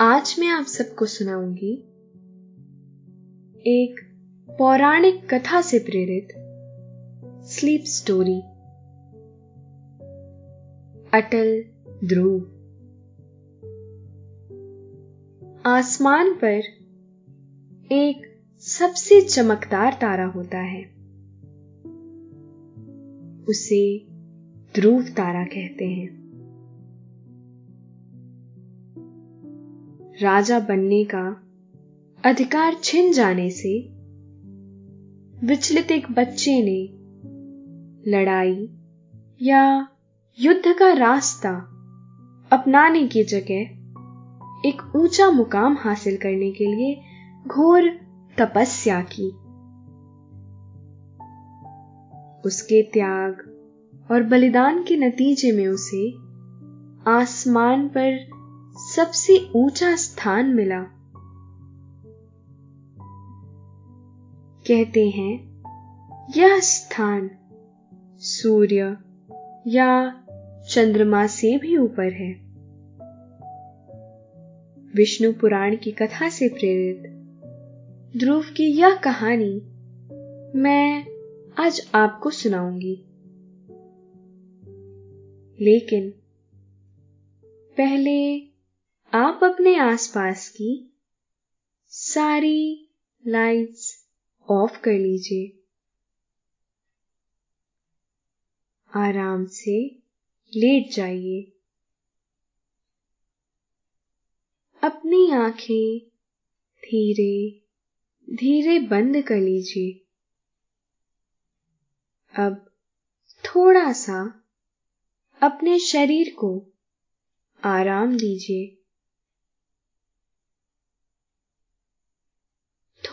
आज मैं आप सबको सुनाऊँगी एक पौराणिक कथा से प्रेरित स्लीप स्टोरी अटल ध्रुव। आसमान पर एक सबसे चमकदार तारा होता है। उसे ध्रुव तारा कहते हैं। राजा बनने का अधिकार छिन जाने से विचलित एक बच्चे ने लड़ाई या युद्ध का रास्ता अपनाने की जगह एक ऊँचा मुकाम हासिल करने के लिए घोर तपस्या की। उसके त्याग और बलिदान के नतीजे में उसे आसमान पर सबसे ऊँचा स्थान मिला। कहते हैं, यह स्थान सूर्य या चंद्रमा से भी ऊपर है। विष्णु पुराण की कथा से प्रेरित। ध्रुव की यह कहानी मैं आज आपको सुनाऊँगी। लेकिन पहले आप अपने आसपास की सारी लाइट्स ऑफ़ कर लीजिए। आराम से लेट जाइए। अपनी आँखें धीरे धीरे बंद कर लीजिए। अब थोड़ा सा अपने शरीर को आराम दीजिए।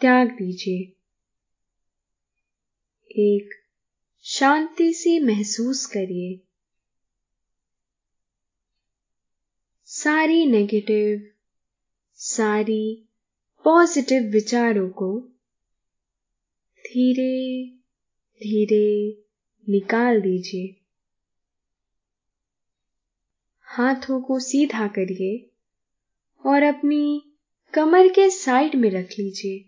त्याग दीजिए। एक शांति से महसूस करिए। सारी नेगेटिव सारी पॉजिटिव विचारों को धीरे धीरे निकाल दीजिए। हाथों को सीधा करिए और अपनी कमर के साइड में रख लीजिए।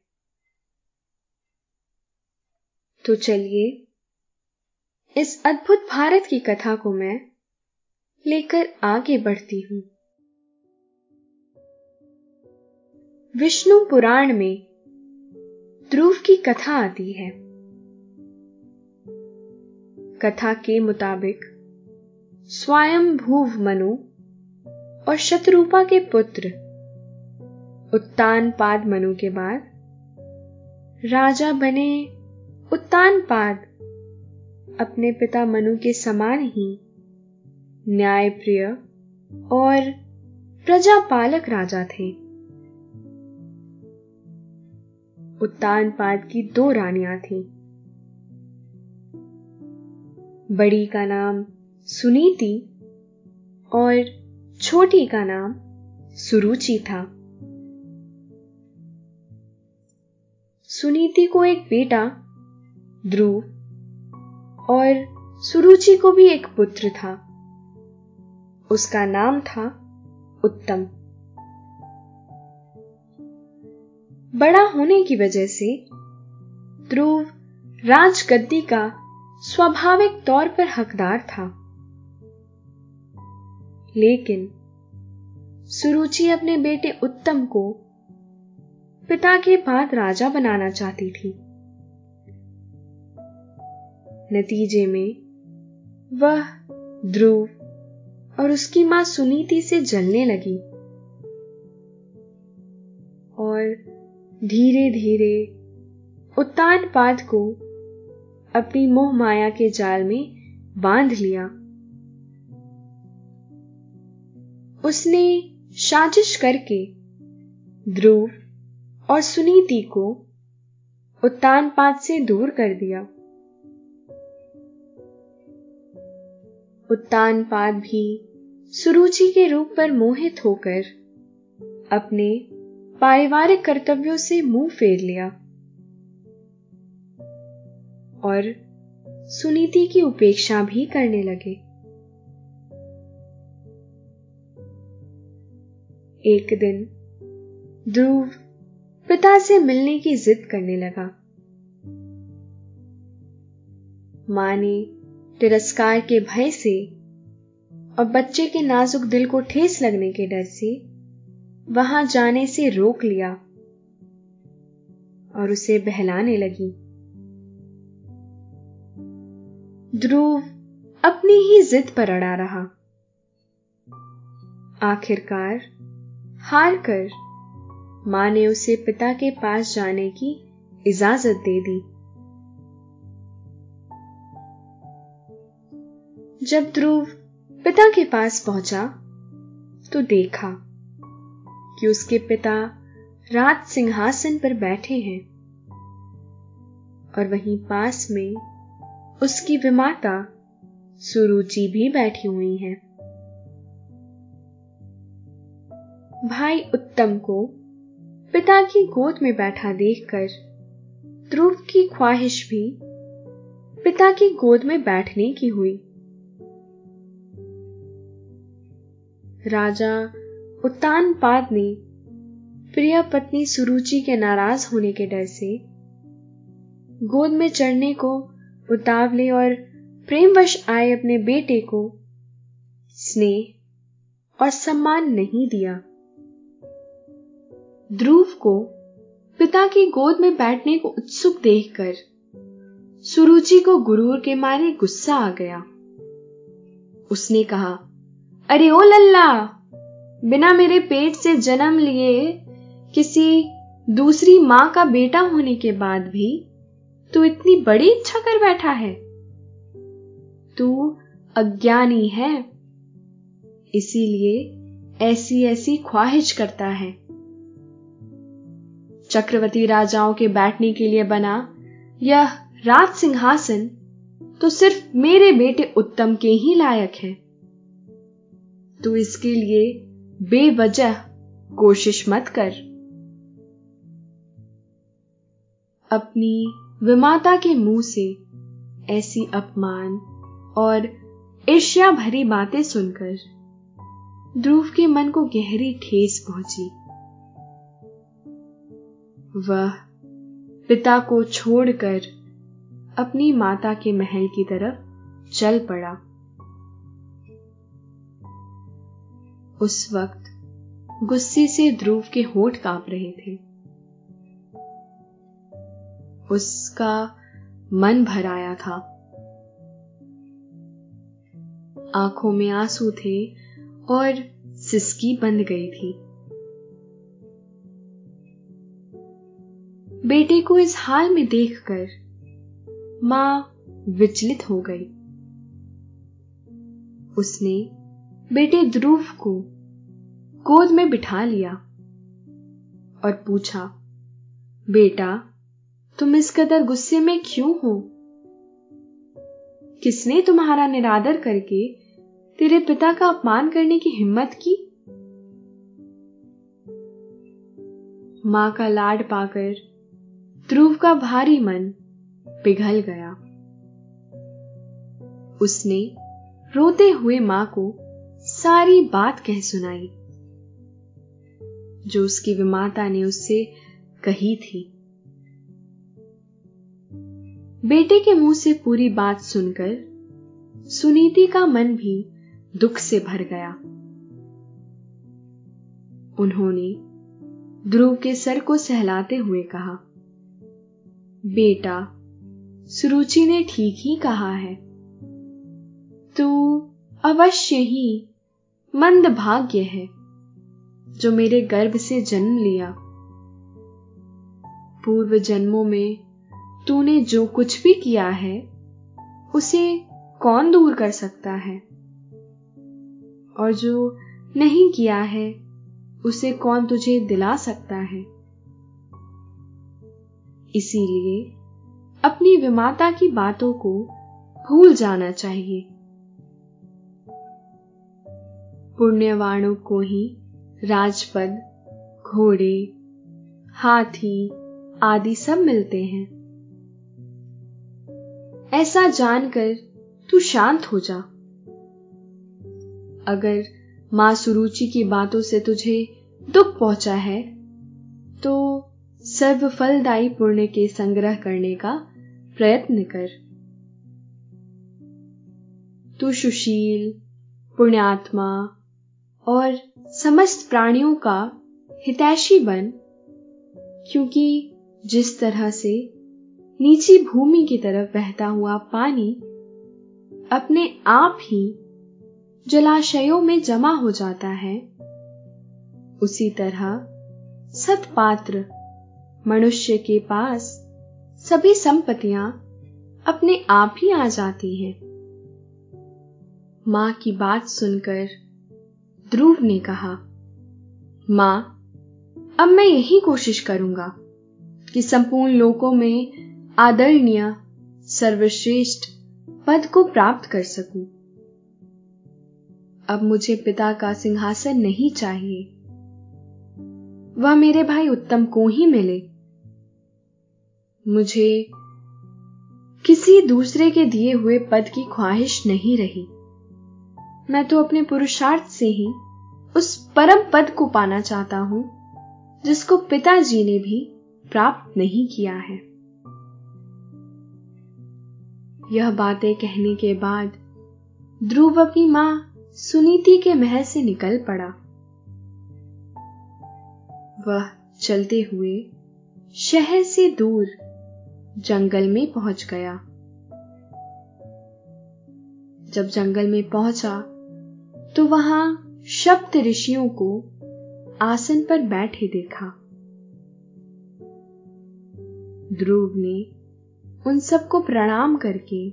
तो चलिए, इस अद्भुत भारत की कथा को मैं लेकर आगे बढ़ती हूँ। विष्णु पुराण में ध्रुव की कथा आती है। कथा के मुताबिक स्वयं भूव मनु और शत्रुपा के पुत्र उत्तान पाद मनु के बाद राजा बने उत्तान पाद अपने पिता मनु के समान ही न्यायप्रिय और प्रजापालक राजा थे। उत्तानपाद की दो रानियाँ थीं। बड़ी का नाम सुनीति और छोटी का नाम सुरुचि था। सुनीति को एक बेटा ध्रुव, और सुरुचि को भी एक पुत्र था। उसका नाम था उत्तम। बड़ा होने की वजह से ध्रुव राजगद्दी का स्वाभाविक तौर पर हकदार था। लेकिन सुरुचि अपने बेटे उत्तम को पिता के बाद राजा बनाना चाहती थी। नतीजे में। वह ध्रुव और उसकी माँ सुनीति से जलने लगी। और धीरे धीरे उत्तान पाद को अपनी मोह माया के जाल में बाँध लिया। उसने साजिश करके ध्रुव और सुनीति को उत्तान पाद से दूर कर दिया। उत्तान पाद भी सुरुचि के रूप पर मोहित होकर अपने पारिवारिक कर्तव्यों से मुँह फेर लिया और सुनीति की उपेक्षा भी करने लगे। एक दिन ध्रुव पिता से मिलने की जिद करने लगा। माँ ने तिरस्कार के भय से और बच्चे के नाजुक दिल को ठेस लगने के डर से वहाँ जाने से रोक लिया और उसे बहलाने लगी। ध्रुव अपनी ही जिद पर अड़ा रहा। आखिरकार हार कर माँ ने उसे पिता के पास जाने की इजाज़त दे दी। जब ध्रुव पिता के पास पहुँचा तो देखा कि उसके पिता राज सिंहासन पर बैठे हैं और वहीं पास में उसकी विमाता सुरुचि भी बैठी हुई हैं। भाई उत्तम को पिता की गोद में बैठा देखकर ध्रुव की ख्वाहिश भी पिता की गोद में बैठने की हुई। राजा उत्तान पाद ने प्रिय पत्नी सुरुचि के नाराज़ होने के डर से गोद में चढ़ने को उतावले और प्रेमवश आए अपने बेटे को स्नेह और सम्मान नहीं दिया। ध्रुव को पिता की गोद में बैठने को उत्सुक देखकर सुरुचि को गुरूर के मारे गुस्सा आ गया। उसने कहा अरे ओ लल्ला, बिना मेरे पेट से जन्म लिए किसी दूसरी माँ का बेटा होने के बाद भी तू इतनी बड़ी इच्छा कर बैठा है। तू अज्ञानी है, इसीलिए ऐसी ऐसी ख्वाहिश करता है। चक्रवर्ती राजाओं के बैठने के लिए बना यह राज सिंहासन तो सिर्फ़ मेरे बेटे उत्तम के ही लायक है। तू इसके लिए बेवजह कोशिश मत कर। अपनी विमाता के मुँह से ऐसी अपमान और ईर्ष्या भरी बातें सुनकर ध्रुव के मन को गहरी ठेस पहुँची। वह पिता को छोड़कर अपनी माता के महल की तरफ़ चल पड़ा। उस वक्त गुस्से से ध्रुव के होठ काँप रहे थे। उसका मन भर आया था। आँखों में आँसू थे और सिसकी बंद गई थी। बेटे को इस हाल में देखकर माँ विचलित हो गई। उसने बेटे ध्रुव को गोद में बिठा लिया और पूछा, बेटा, तुम इस कदर गुस्से में क्यों हो? किसने तुम्हारा निरादर करके तेरे पिता का अपमान करने की हिम्मत की? माँ का लाड पाकर ध्रुव का भारी मन पिघल गया। उसने रोते हुए माँ को सारी बात कह सुनाई। जो उसकी विमाता ने उससे कही थी। बेटे के मुँह से पूरी बात सुनकर सुनीति का मन भी दुख से भर गया। उन्होंने ध्रुव के सर को सहलाते हुए कहा, बेटा, सुरुचि ने ठीक ही कहा है। तू अवश्य ही मंद भाग्य है, जो मेरे गर्भ से जन्म लिया। पूर्व जन्मों में तूने जो कुछ भी किया है, उसे कौन दूर कर सकता है? और जो नहीं किया है, उसे कौन तुझे दिला सकता है? इसीलिए अपनी विमाता की बातों को भूल जाना चाहिए। पुण्यवाणों को ही राजपद, घोड़े, हाथी आदि सब मिलते हैं। ऐसा जानकर तू शांत हो जा। अगर माँ सुरुचि की बातों से तुझे दुख पहुँचा है तो सर्व फलदायी पुण्य के संग्रह करने का प्रयत्न कर। तू सुशील, पुण्यात्मा और समस्त प्राणियों का हितैषी बन, क्योंकि जिस तरह से नीची भूमि की तरफ़ बहता हुआ पानी अपने आप ही जलाशयों में जमा हो जाता है, उसी तरह सतपात्र मनुष्य के पास सभी संपत्तियाँ अपने आप ही आ जाती हैं। माँ की बात सुनकर ध्रुव ने कहा, माँ, अब मैं यही कोशिश करूँगा कि संपूर्ण लोकों में आदरणीय, सर्वश्रेष्ठ पद को प्राप्त कर सकूँ। अब मुझे पिता का सिंहासन नहीं चाहिए। वह मेरे भाई उत्तम को ही मिले। मुझे किसी दूसरे के दिए हुए पद की ख्वाहिश नहीं रही। मैं तो अपने पुरुषार्थ से ही उस परम पद को पाना चाहता हूँ, जिसको पिताजी ने भी प्राप्त नहीं किया है। यह बातें कहने के बाद ध्रुव अपनी माँ सुनीति के महल से निकल पड़ा। वह चलते हुए शहर से दूर जंगल में पहुँच गया। जब जंगल में पहुँचा तो वहाँ शब्द ऋषियों को आसन पर बैठे देखा। ध्रुव ने उन सबको प्रणाम करके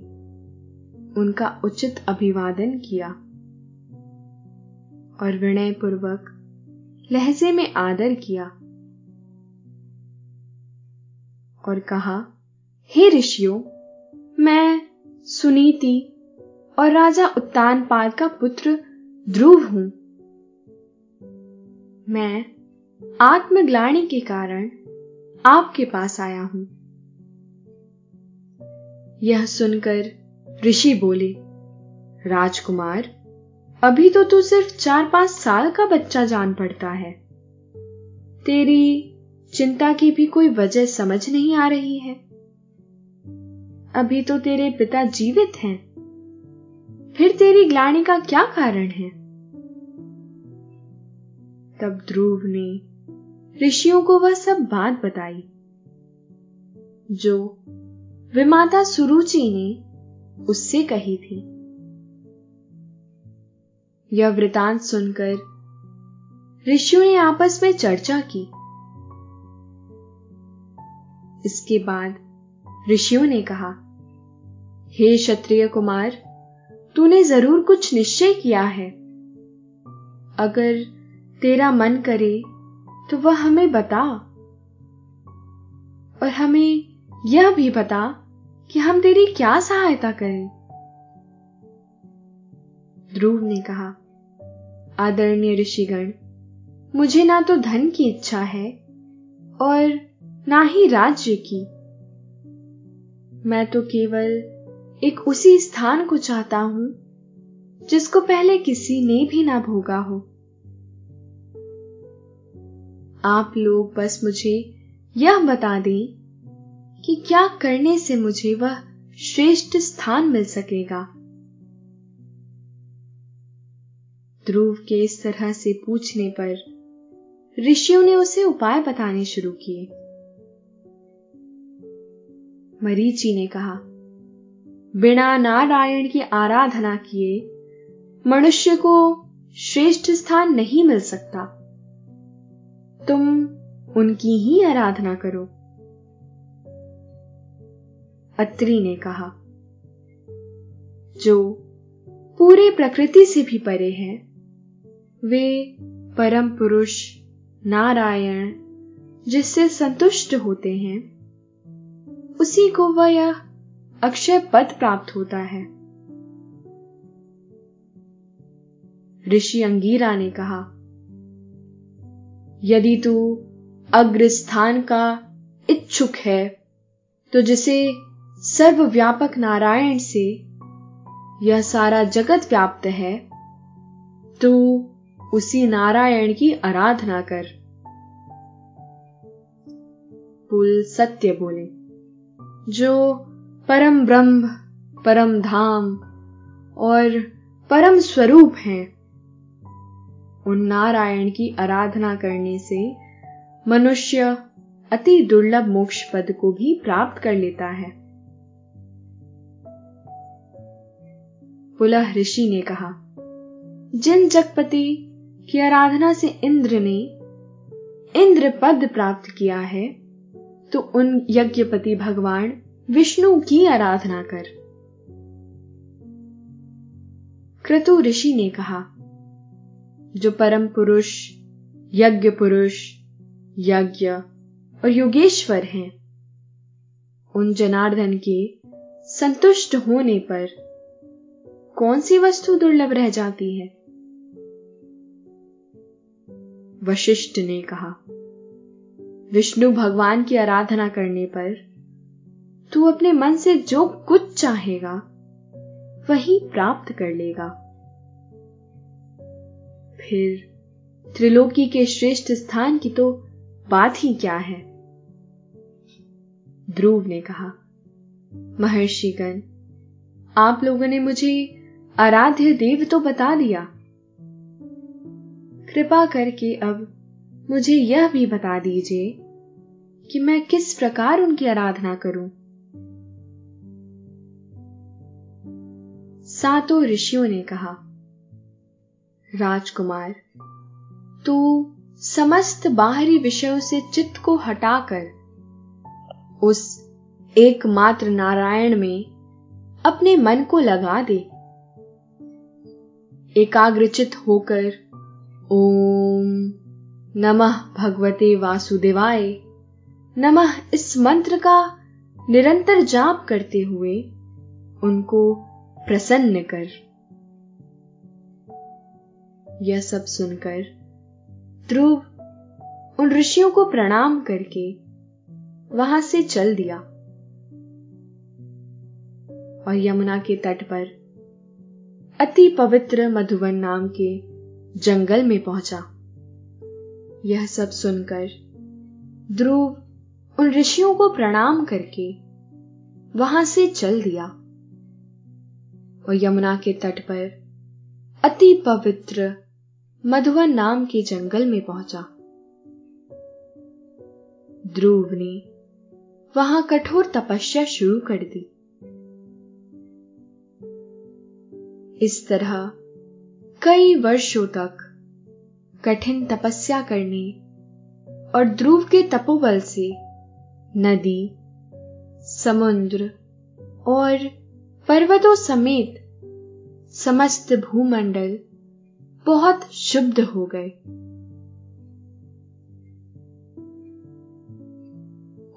उनका उचित अभिवादन किया और विनय पूर्वक लहजे में आदर किया और कहा, हे ऋषियों, मैं सुनीति और राजा उत्तानपाद का पुत्र ध्रुव हूँ। मैं आत्मग्लानी के कारण आपके पास आया हूँ। यह सुनकर ऋषि बोले, राजकुमार, अभी तो तू सिर्फ़ चार पाँच साल का बच्चा जान पड़ता है। तेरी चिंता की भी कोई वजह समझ नहीं आ रही है। अभी तो तेरे पिता जीवित हैं। फिर तेरी ग्लानी का क्या कारण है? तब ध्रुव ने ऋषियों को वह सब बात बताई, जो विमाता सुरुचि ने उससे कही थी। यह वृतांत सुनकर ऋषियों ने आपस में चर्चा की। इसके बाद ऋषियों ने कहा, हे क्षत्रिय कुमार तूने ज़रूर कुछ निश्चय किया है। अगर तेरा मन करे तो वह हमें बता। और हमें यह भी बता कि हम तेरी क्या सहायता करें। ध्रुव ने कहा, आदरणीय ऋषिगण, मुझे ना तो धन की इच्छा है और ना ही राज्य की। मैं तो केवल एक उसी स्थान को चाहता हूँ, जिसको पहले किसी ने भी ना भोगा हो। आप लोग बस मुझे यह बता दें कि क्या करने से मुझे वह श्रेष्ठ स्थान मिल सकेगा। ध्रुव के इस तरह से पूछने पर ऋषियों ने उसे उपाय बताने शुरू किए। मरीची ने कहा बिना नारायण की आराधना किए मनुष्य को श्रेष्ठ स्थान नहीं मिल सकता। तुम उनकी ही आराधना करो। अत्री ने कहा, जो पूरे प्रकृति से भी परे हैं, वे परम पुरुष नारायण जिससे संतुष्ट होते हैं, उसी को वह अक्षय पद प्राप्त होता है। ऋषि अंगीरा ने कहा, यदि तू अग्रस्थान का इच्छुक है तो जिसे सर्वव्यापक नारायण से यह सारा जगत व्याप्त है, तू उसी नारायण की आराधना कर। पुल सत्य बोले, जो परम ब्रह्म, परम धाम और परम स्वरूप हैं। उन नारायण की आराधना करने से मनुष्य अति दुर्लभ मोक्ष पद को भी प्राप्त कर लेता है। पुलह ऋषि ने कहा, जिन जगपति की आराधना से इंद्र ने इंद्र पद प्राप्त किया है तो उन यज्ञपति भगवान विष्णु की आराधना कर। क्रतु ऋषि ने कहा, जो परम पुरुष, यज्ञ पुरुष, यज्ञ और योगेश्वर हैं, उन जनार्दन के संतुष्ट होने पर कौन सी वस्तु दुर्लभ रह जाती है? वशिष्ठ ने कहा, विष्णु भगवान की आराधना करने पर तू अपने मन से जो कुछ चाहेगा, वही प्राप्त कर लेगा। फिर त्रिलोकी के श्रेष्ठ स्थान की तो बात ही क्या है? ध्रुव ने कहा, महर्षिगण, आप लोगों ने मुझे आराध्य देव तो बता दिया। कृपा करके अब मुझे यह भी बता दीजिए कि मैं किस प्रकार उनकी आराधना करूँ। सातों ऋषियों ने कहा, राजकुमार, तू समस्त बाहरी विषयों से चित्त को हटाकर उस एकमात्र नारायण में अपने मन को लगा दे। एकाग्रचित होकर ओम नमः भगवते वासुदेवाय, नमः इस मंत्र का निरंतर जाप करते हुए उनको प्रसन्न कर। यह सब सुनकर ध्रुव उन ऋषियों को प्रणाम करके वहाँ से चल दिया। और यमुना के तट पर अति पवित्र मधुवन नाम के जंगल में पहुँचा। यह सब सुनकर ध्रुव उन ऋषियों को प्रणाम करके वहाँ से चल दिया। और यमुना के तट पर अति पवित्र मधुवन नाम के जंगल में पहुँचा। ध्रुव ने वहाँ कठोर तपस्या शुरू कर दी। इस तरह कई वर्षों तक कठिन तपस्या करने और ध्रुव के तपोबल से नदी, समुद्र और पर्वतों समेत समस्त भूमंडल बहुत शुद्ध हो गए।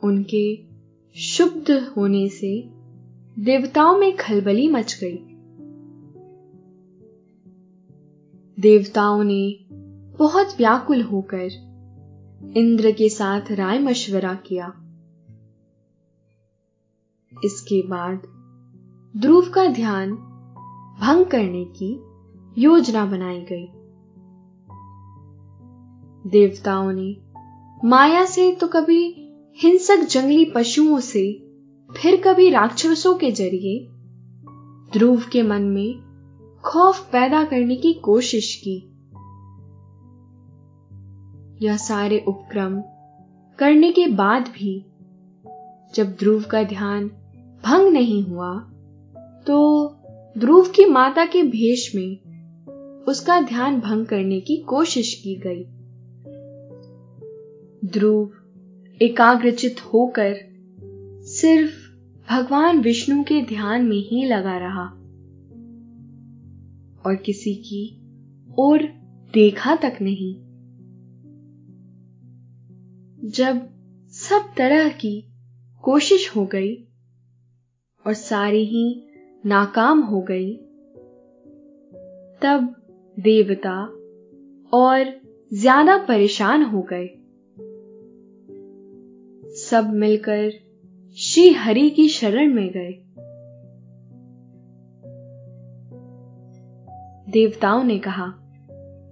उनके शुद्ध होने से देवताओं में खलबली मच गई। देवताओं ने बहुत व्याकुल होकर इंद्र के साथ राय मशवरा किया। इसके बाद ध्रुव का ध्यान भंग करने की योजना बनाई गई। देवताओं ने माया से तो कभी हिंसक जंगली पशुओं से, फिर कभी राक्षसों के ज़रिए ध्रुव के मन में खौफ पैदा करने की कोशिश की। यह सारे उपक्रम करने के बाद भी जब ध्रुव का ध्यान भंग नहीं हुआ तो ध्रुव की माता के भेष में उसका ध्यान भंग करने की कोशिश की गई। ध्रुव एकाग्रचित होकर सिर्फ़ भगवान विष्णु के ध्यान में ही लगा रहा और किसी की ओर देखा तक नहीं। जब सब तरह की कोशिश हो गई और सारी ही नाकाम हो गई। तब देवता और ज़्यादा परेशान हो गए। सब मिलकर श्री हरि की शरण में गए। देवताओं ने कहा,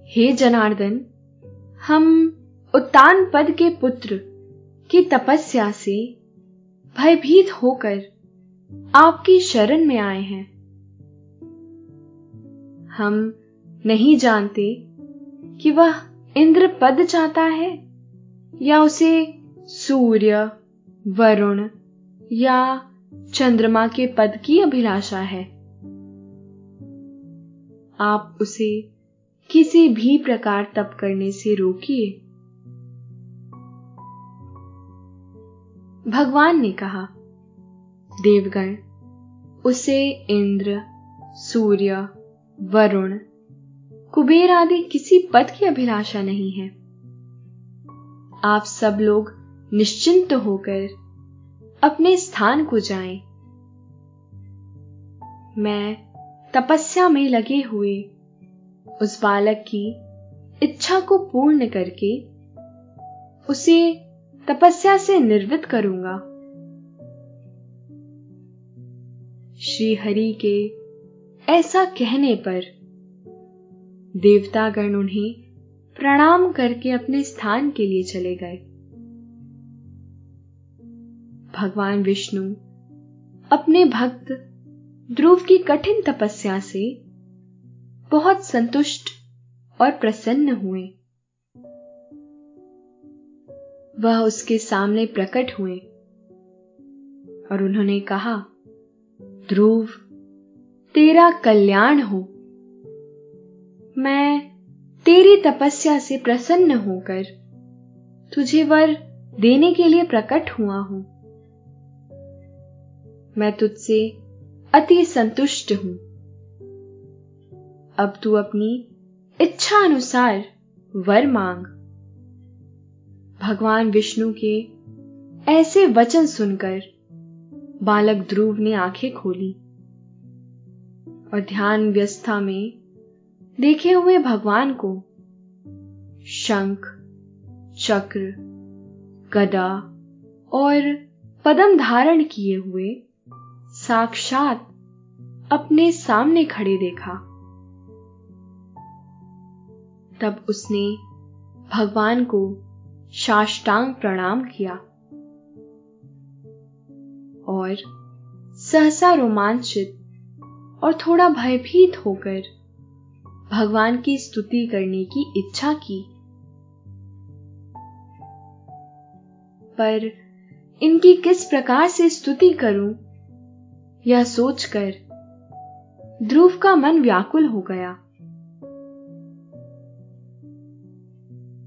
हे जनार्दन, हम उत्तान पद के पुत्र की तपस्या से भयभीत होकर आपकी शरण में आए हैं। हम नहीं जानते कि वह इंद्र पद चाहता है या उसे सूर्य, वरुण या चंद्रमा के पद की अभिलाषा है। आप उसे किसी भी प्रकार तप करने से रोकिए। भगवान ने कहा देवगण, उसे इंद्र, सूर्य, वरुण, कुबेर आदि किसी पद की अभिलाषा नहीं है आप सब लोग निश्चिंत होकर अपने स्थान को जाएँ। मैं तपस्या में लगे हुए उस बालक की इच्छा को पूर्ण करके उसे तपस्या से निर्वित करूँगा श्री हरि के ऐसा कहने पर देवतागण उन्हें प्रणाम करके अपने स्थान के लिए चले गए। भगवान विष्णु अपने भक्त ध्रुव की कठिन तपस्या से बहुत संतुष्ट और प्रसन्न हुए। वह उसके सामने प्रकट हुए और उन्होंने कहा ध्रुव, तेरा कल्याण हो। मैं तेरी तपस्या से प्रसन्न होकर तुझे वर देने के लिए प्रकट हुआ हूँ। मैं तुझसे अति संतुष्ट हूँ। अब तू अपनी इच्छा अनुसार वर मांग। भगवान विष्णु के ऐसे वचन सुनकर बालक ध्रुव ने आँखें खोली और ध्यान व्यवस्था में देखे हुए भगवान को शंख, चक्र, गदा और पदम धारण किए हुए साक्षात अपने सामने खड़े देखा। तब उसने भगवान को साष्टांग प्रणाम किया। और सहसा रोमांचित और थोड़ा भयभीत होकर भगवान की स्तुति करने की इच्छा की। पर इनकी किस प्रकार से स्तुति करूँ, यह सोचकर ध्रुव का मन व्याकुल हो गया।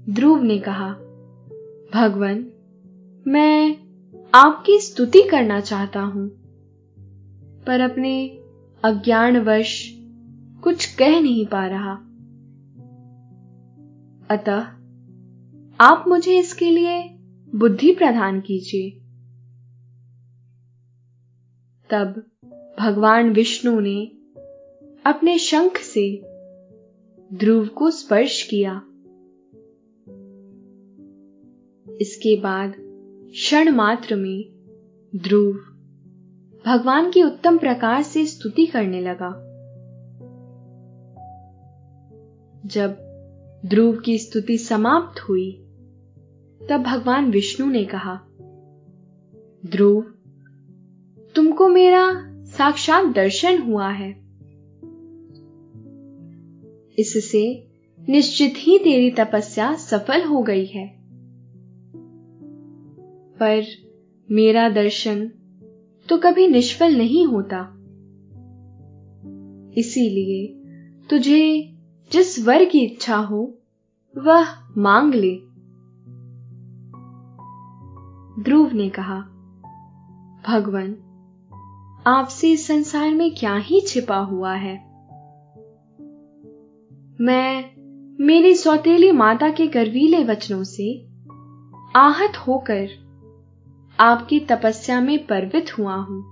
ध्रुव ने कहा, भगवान, मैं आपकी स्तुति करना चाहता हूँ। पर अपने अज्ञानवश कुछ कह नहीं पा रहा। अतः आप मुझे इसके लिए बुद्धि प्रदान कीजिए। तब भगवान विष्णु ने अपने शंख से ध्रुव को स्पर्श किया। इसके बाद क्षण मात्र में ध्रुव भगवान की उत्तम प्रकार से स्तुति करने लगा। जब ध्रुव की स्तुति समाप्त हुई, तब भगवान विष्णु ने कहा, ध्रुव, तुमको मेरा साक्षात दर्शन हुआ है। इससे निश्चित ही तेरी तपस्या सफल हो गई है। पर मेरा दर्शन तो कभी निष्फल नहीं होता। इसीलिए तुझे जिस वर की इच्छा हो, वह मांग ले। ध्रुव ने कहा, भगवान, आपसे संसार में क्या ही छिपा हुआ है? मैं मेरी सौतेली माता के गर्वीले वचनों से आहत होकर आपकी तपस्या में परवित हुआ हूँ।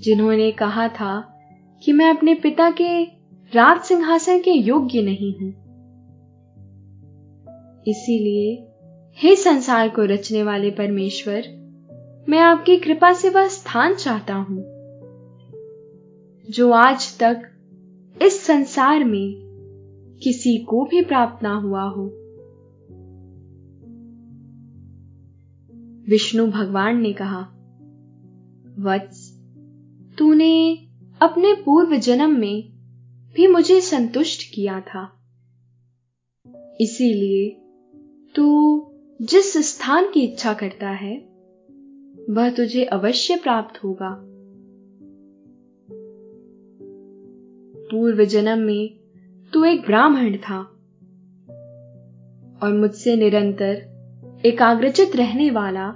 जिन्होंने कहा था कि मैं अपने पिता के राज सिंहासन के योग्य नहीं हूँ। इसीलिए हे संसार को रचने वाले परमेश्वर, मैं आपकी कृपा से वह स्थान चाहता हूँ, जो आज तक इस संसार में किसी को भी प्राप्त ना हुआ हो। विष्णु भगवान ने कहा, वत्स, तूने अपने पूर्व जन्म में भी मुझे संतुष्ट किया था। इसीलिए तू जिस स्थान की इच्छा करता है, वह तुझे अवश्य प्राप्त होगा। पूर्व जन्म में तू एक ब्राह्मण था और मुझसे निरंतर एकाग्रचित रहने वाला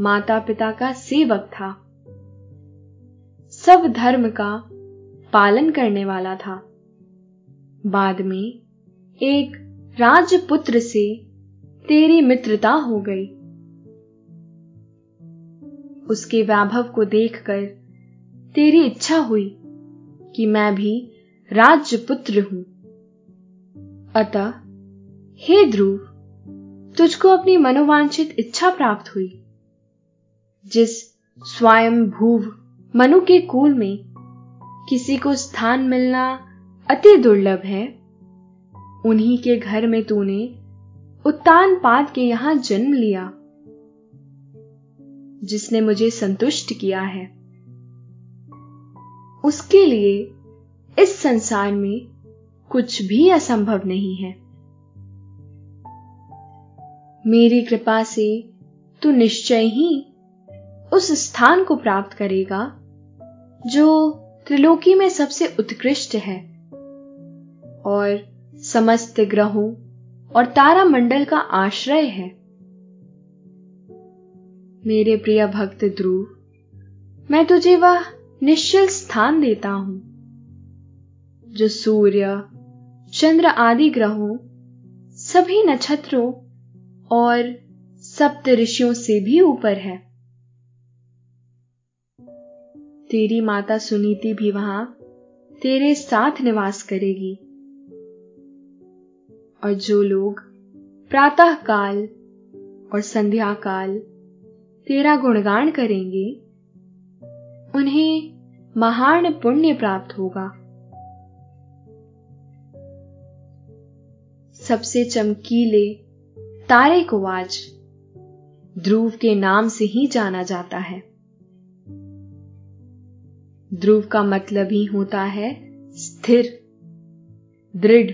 माता पिता का सेवक था। सब धर्म का पालन करने वाला था। बाद में एक राजपुत्र से तेरी मित्रता हो गई। उसके वैभव को देखकर तेरी इच्छा हुई कि मैं भी राज्यपुत्र हूँ। अतः, हे ध्रुव तुझको अपनी मनोवांछित इच्छा प्राप्त हुई, जिस स्वयं भूव मनु के कुल में किसी को स्थान मिलना अति दुर्लभ है, उन्हीं के घर में तूने उत्तान पाद के यहाँ जन्म लिया, जिसने मुझे संतुष्ट किया है। उसके लिए इस संसार में कुछ भी असंभव नहीं है। मेरी कृपा से तू निश्चय ही उस स्थान को प्राप्त करेगा, जो त्रिलोकी में सबसे उत्कृष्ट है। और समस्त ग्रहों और तारा मंडल का आश्रय है। मेरे प्रिय भक्त ध्रुव मैं तुझे वह निश्चल स्थान देता हूँ, जो सूर्य, चंद्र आदि ग्रहों, सभी नक्षत्रों और सप्त ऋषियों से भी ऊपर है। तेरी माता सुनीति भी वहाँ तेरे साथ निवास करेगी। और जो लोग प्रातः काल और संध्या काल तेरा गुणगान करेंगे, उन्हें महान पुण्य प्राप्त होगा। सबसे चमकीले तारे को आज ध्रुव के नाम से ही जाना जाता है। ध्रुव का मतलब ही होता है स्थिर, दृढ़,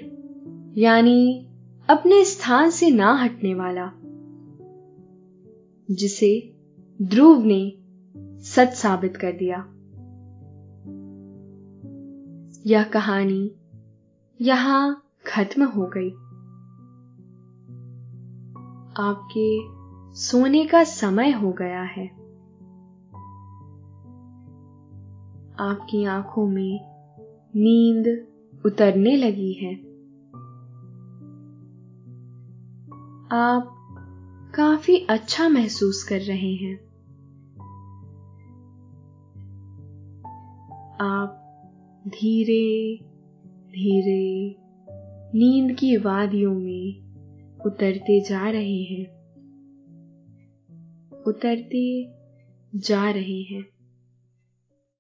यानी अपने स्थान से ना हटने वाला, जिसे ध्रुव ने सच साबित कर दिया। यह कहानी यहाँ खत्म हो गई। आपके सोने का समय हो गया है। आपकी आँखों में नींद उतरने लगी है। आप काफ़ी अच्छा महसूस कर रहे हैं। आप धीरे धीरे नींद की वादियों में उतरते जा रहे हैं। उतरते जा रहे हैं।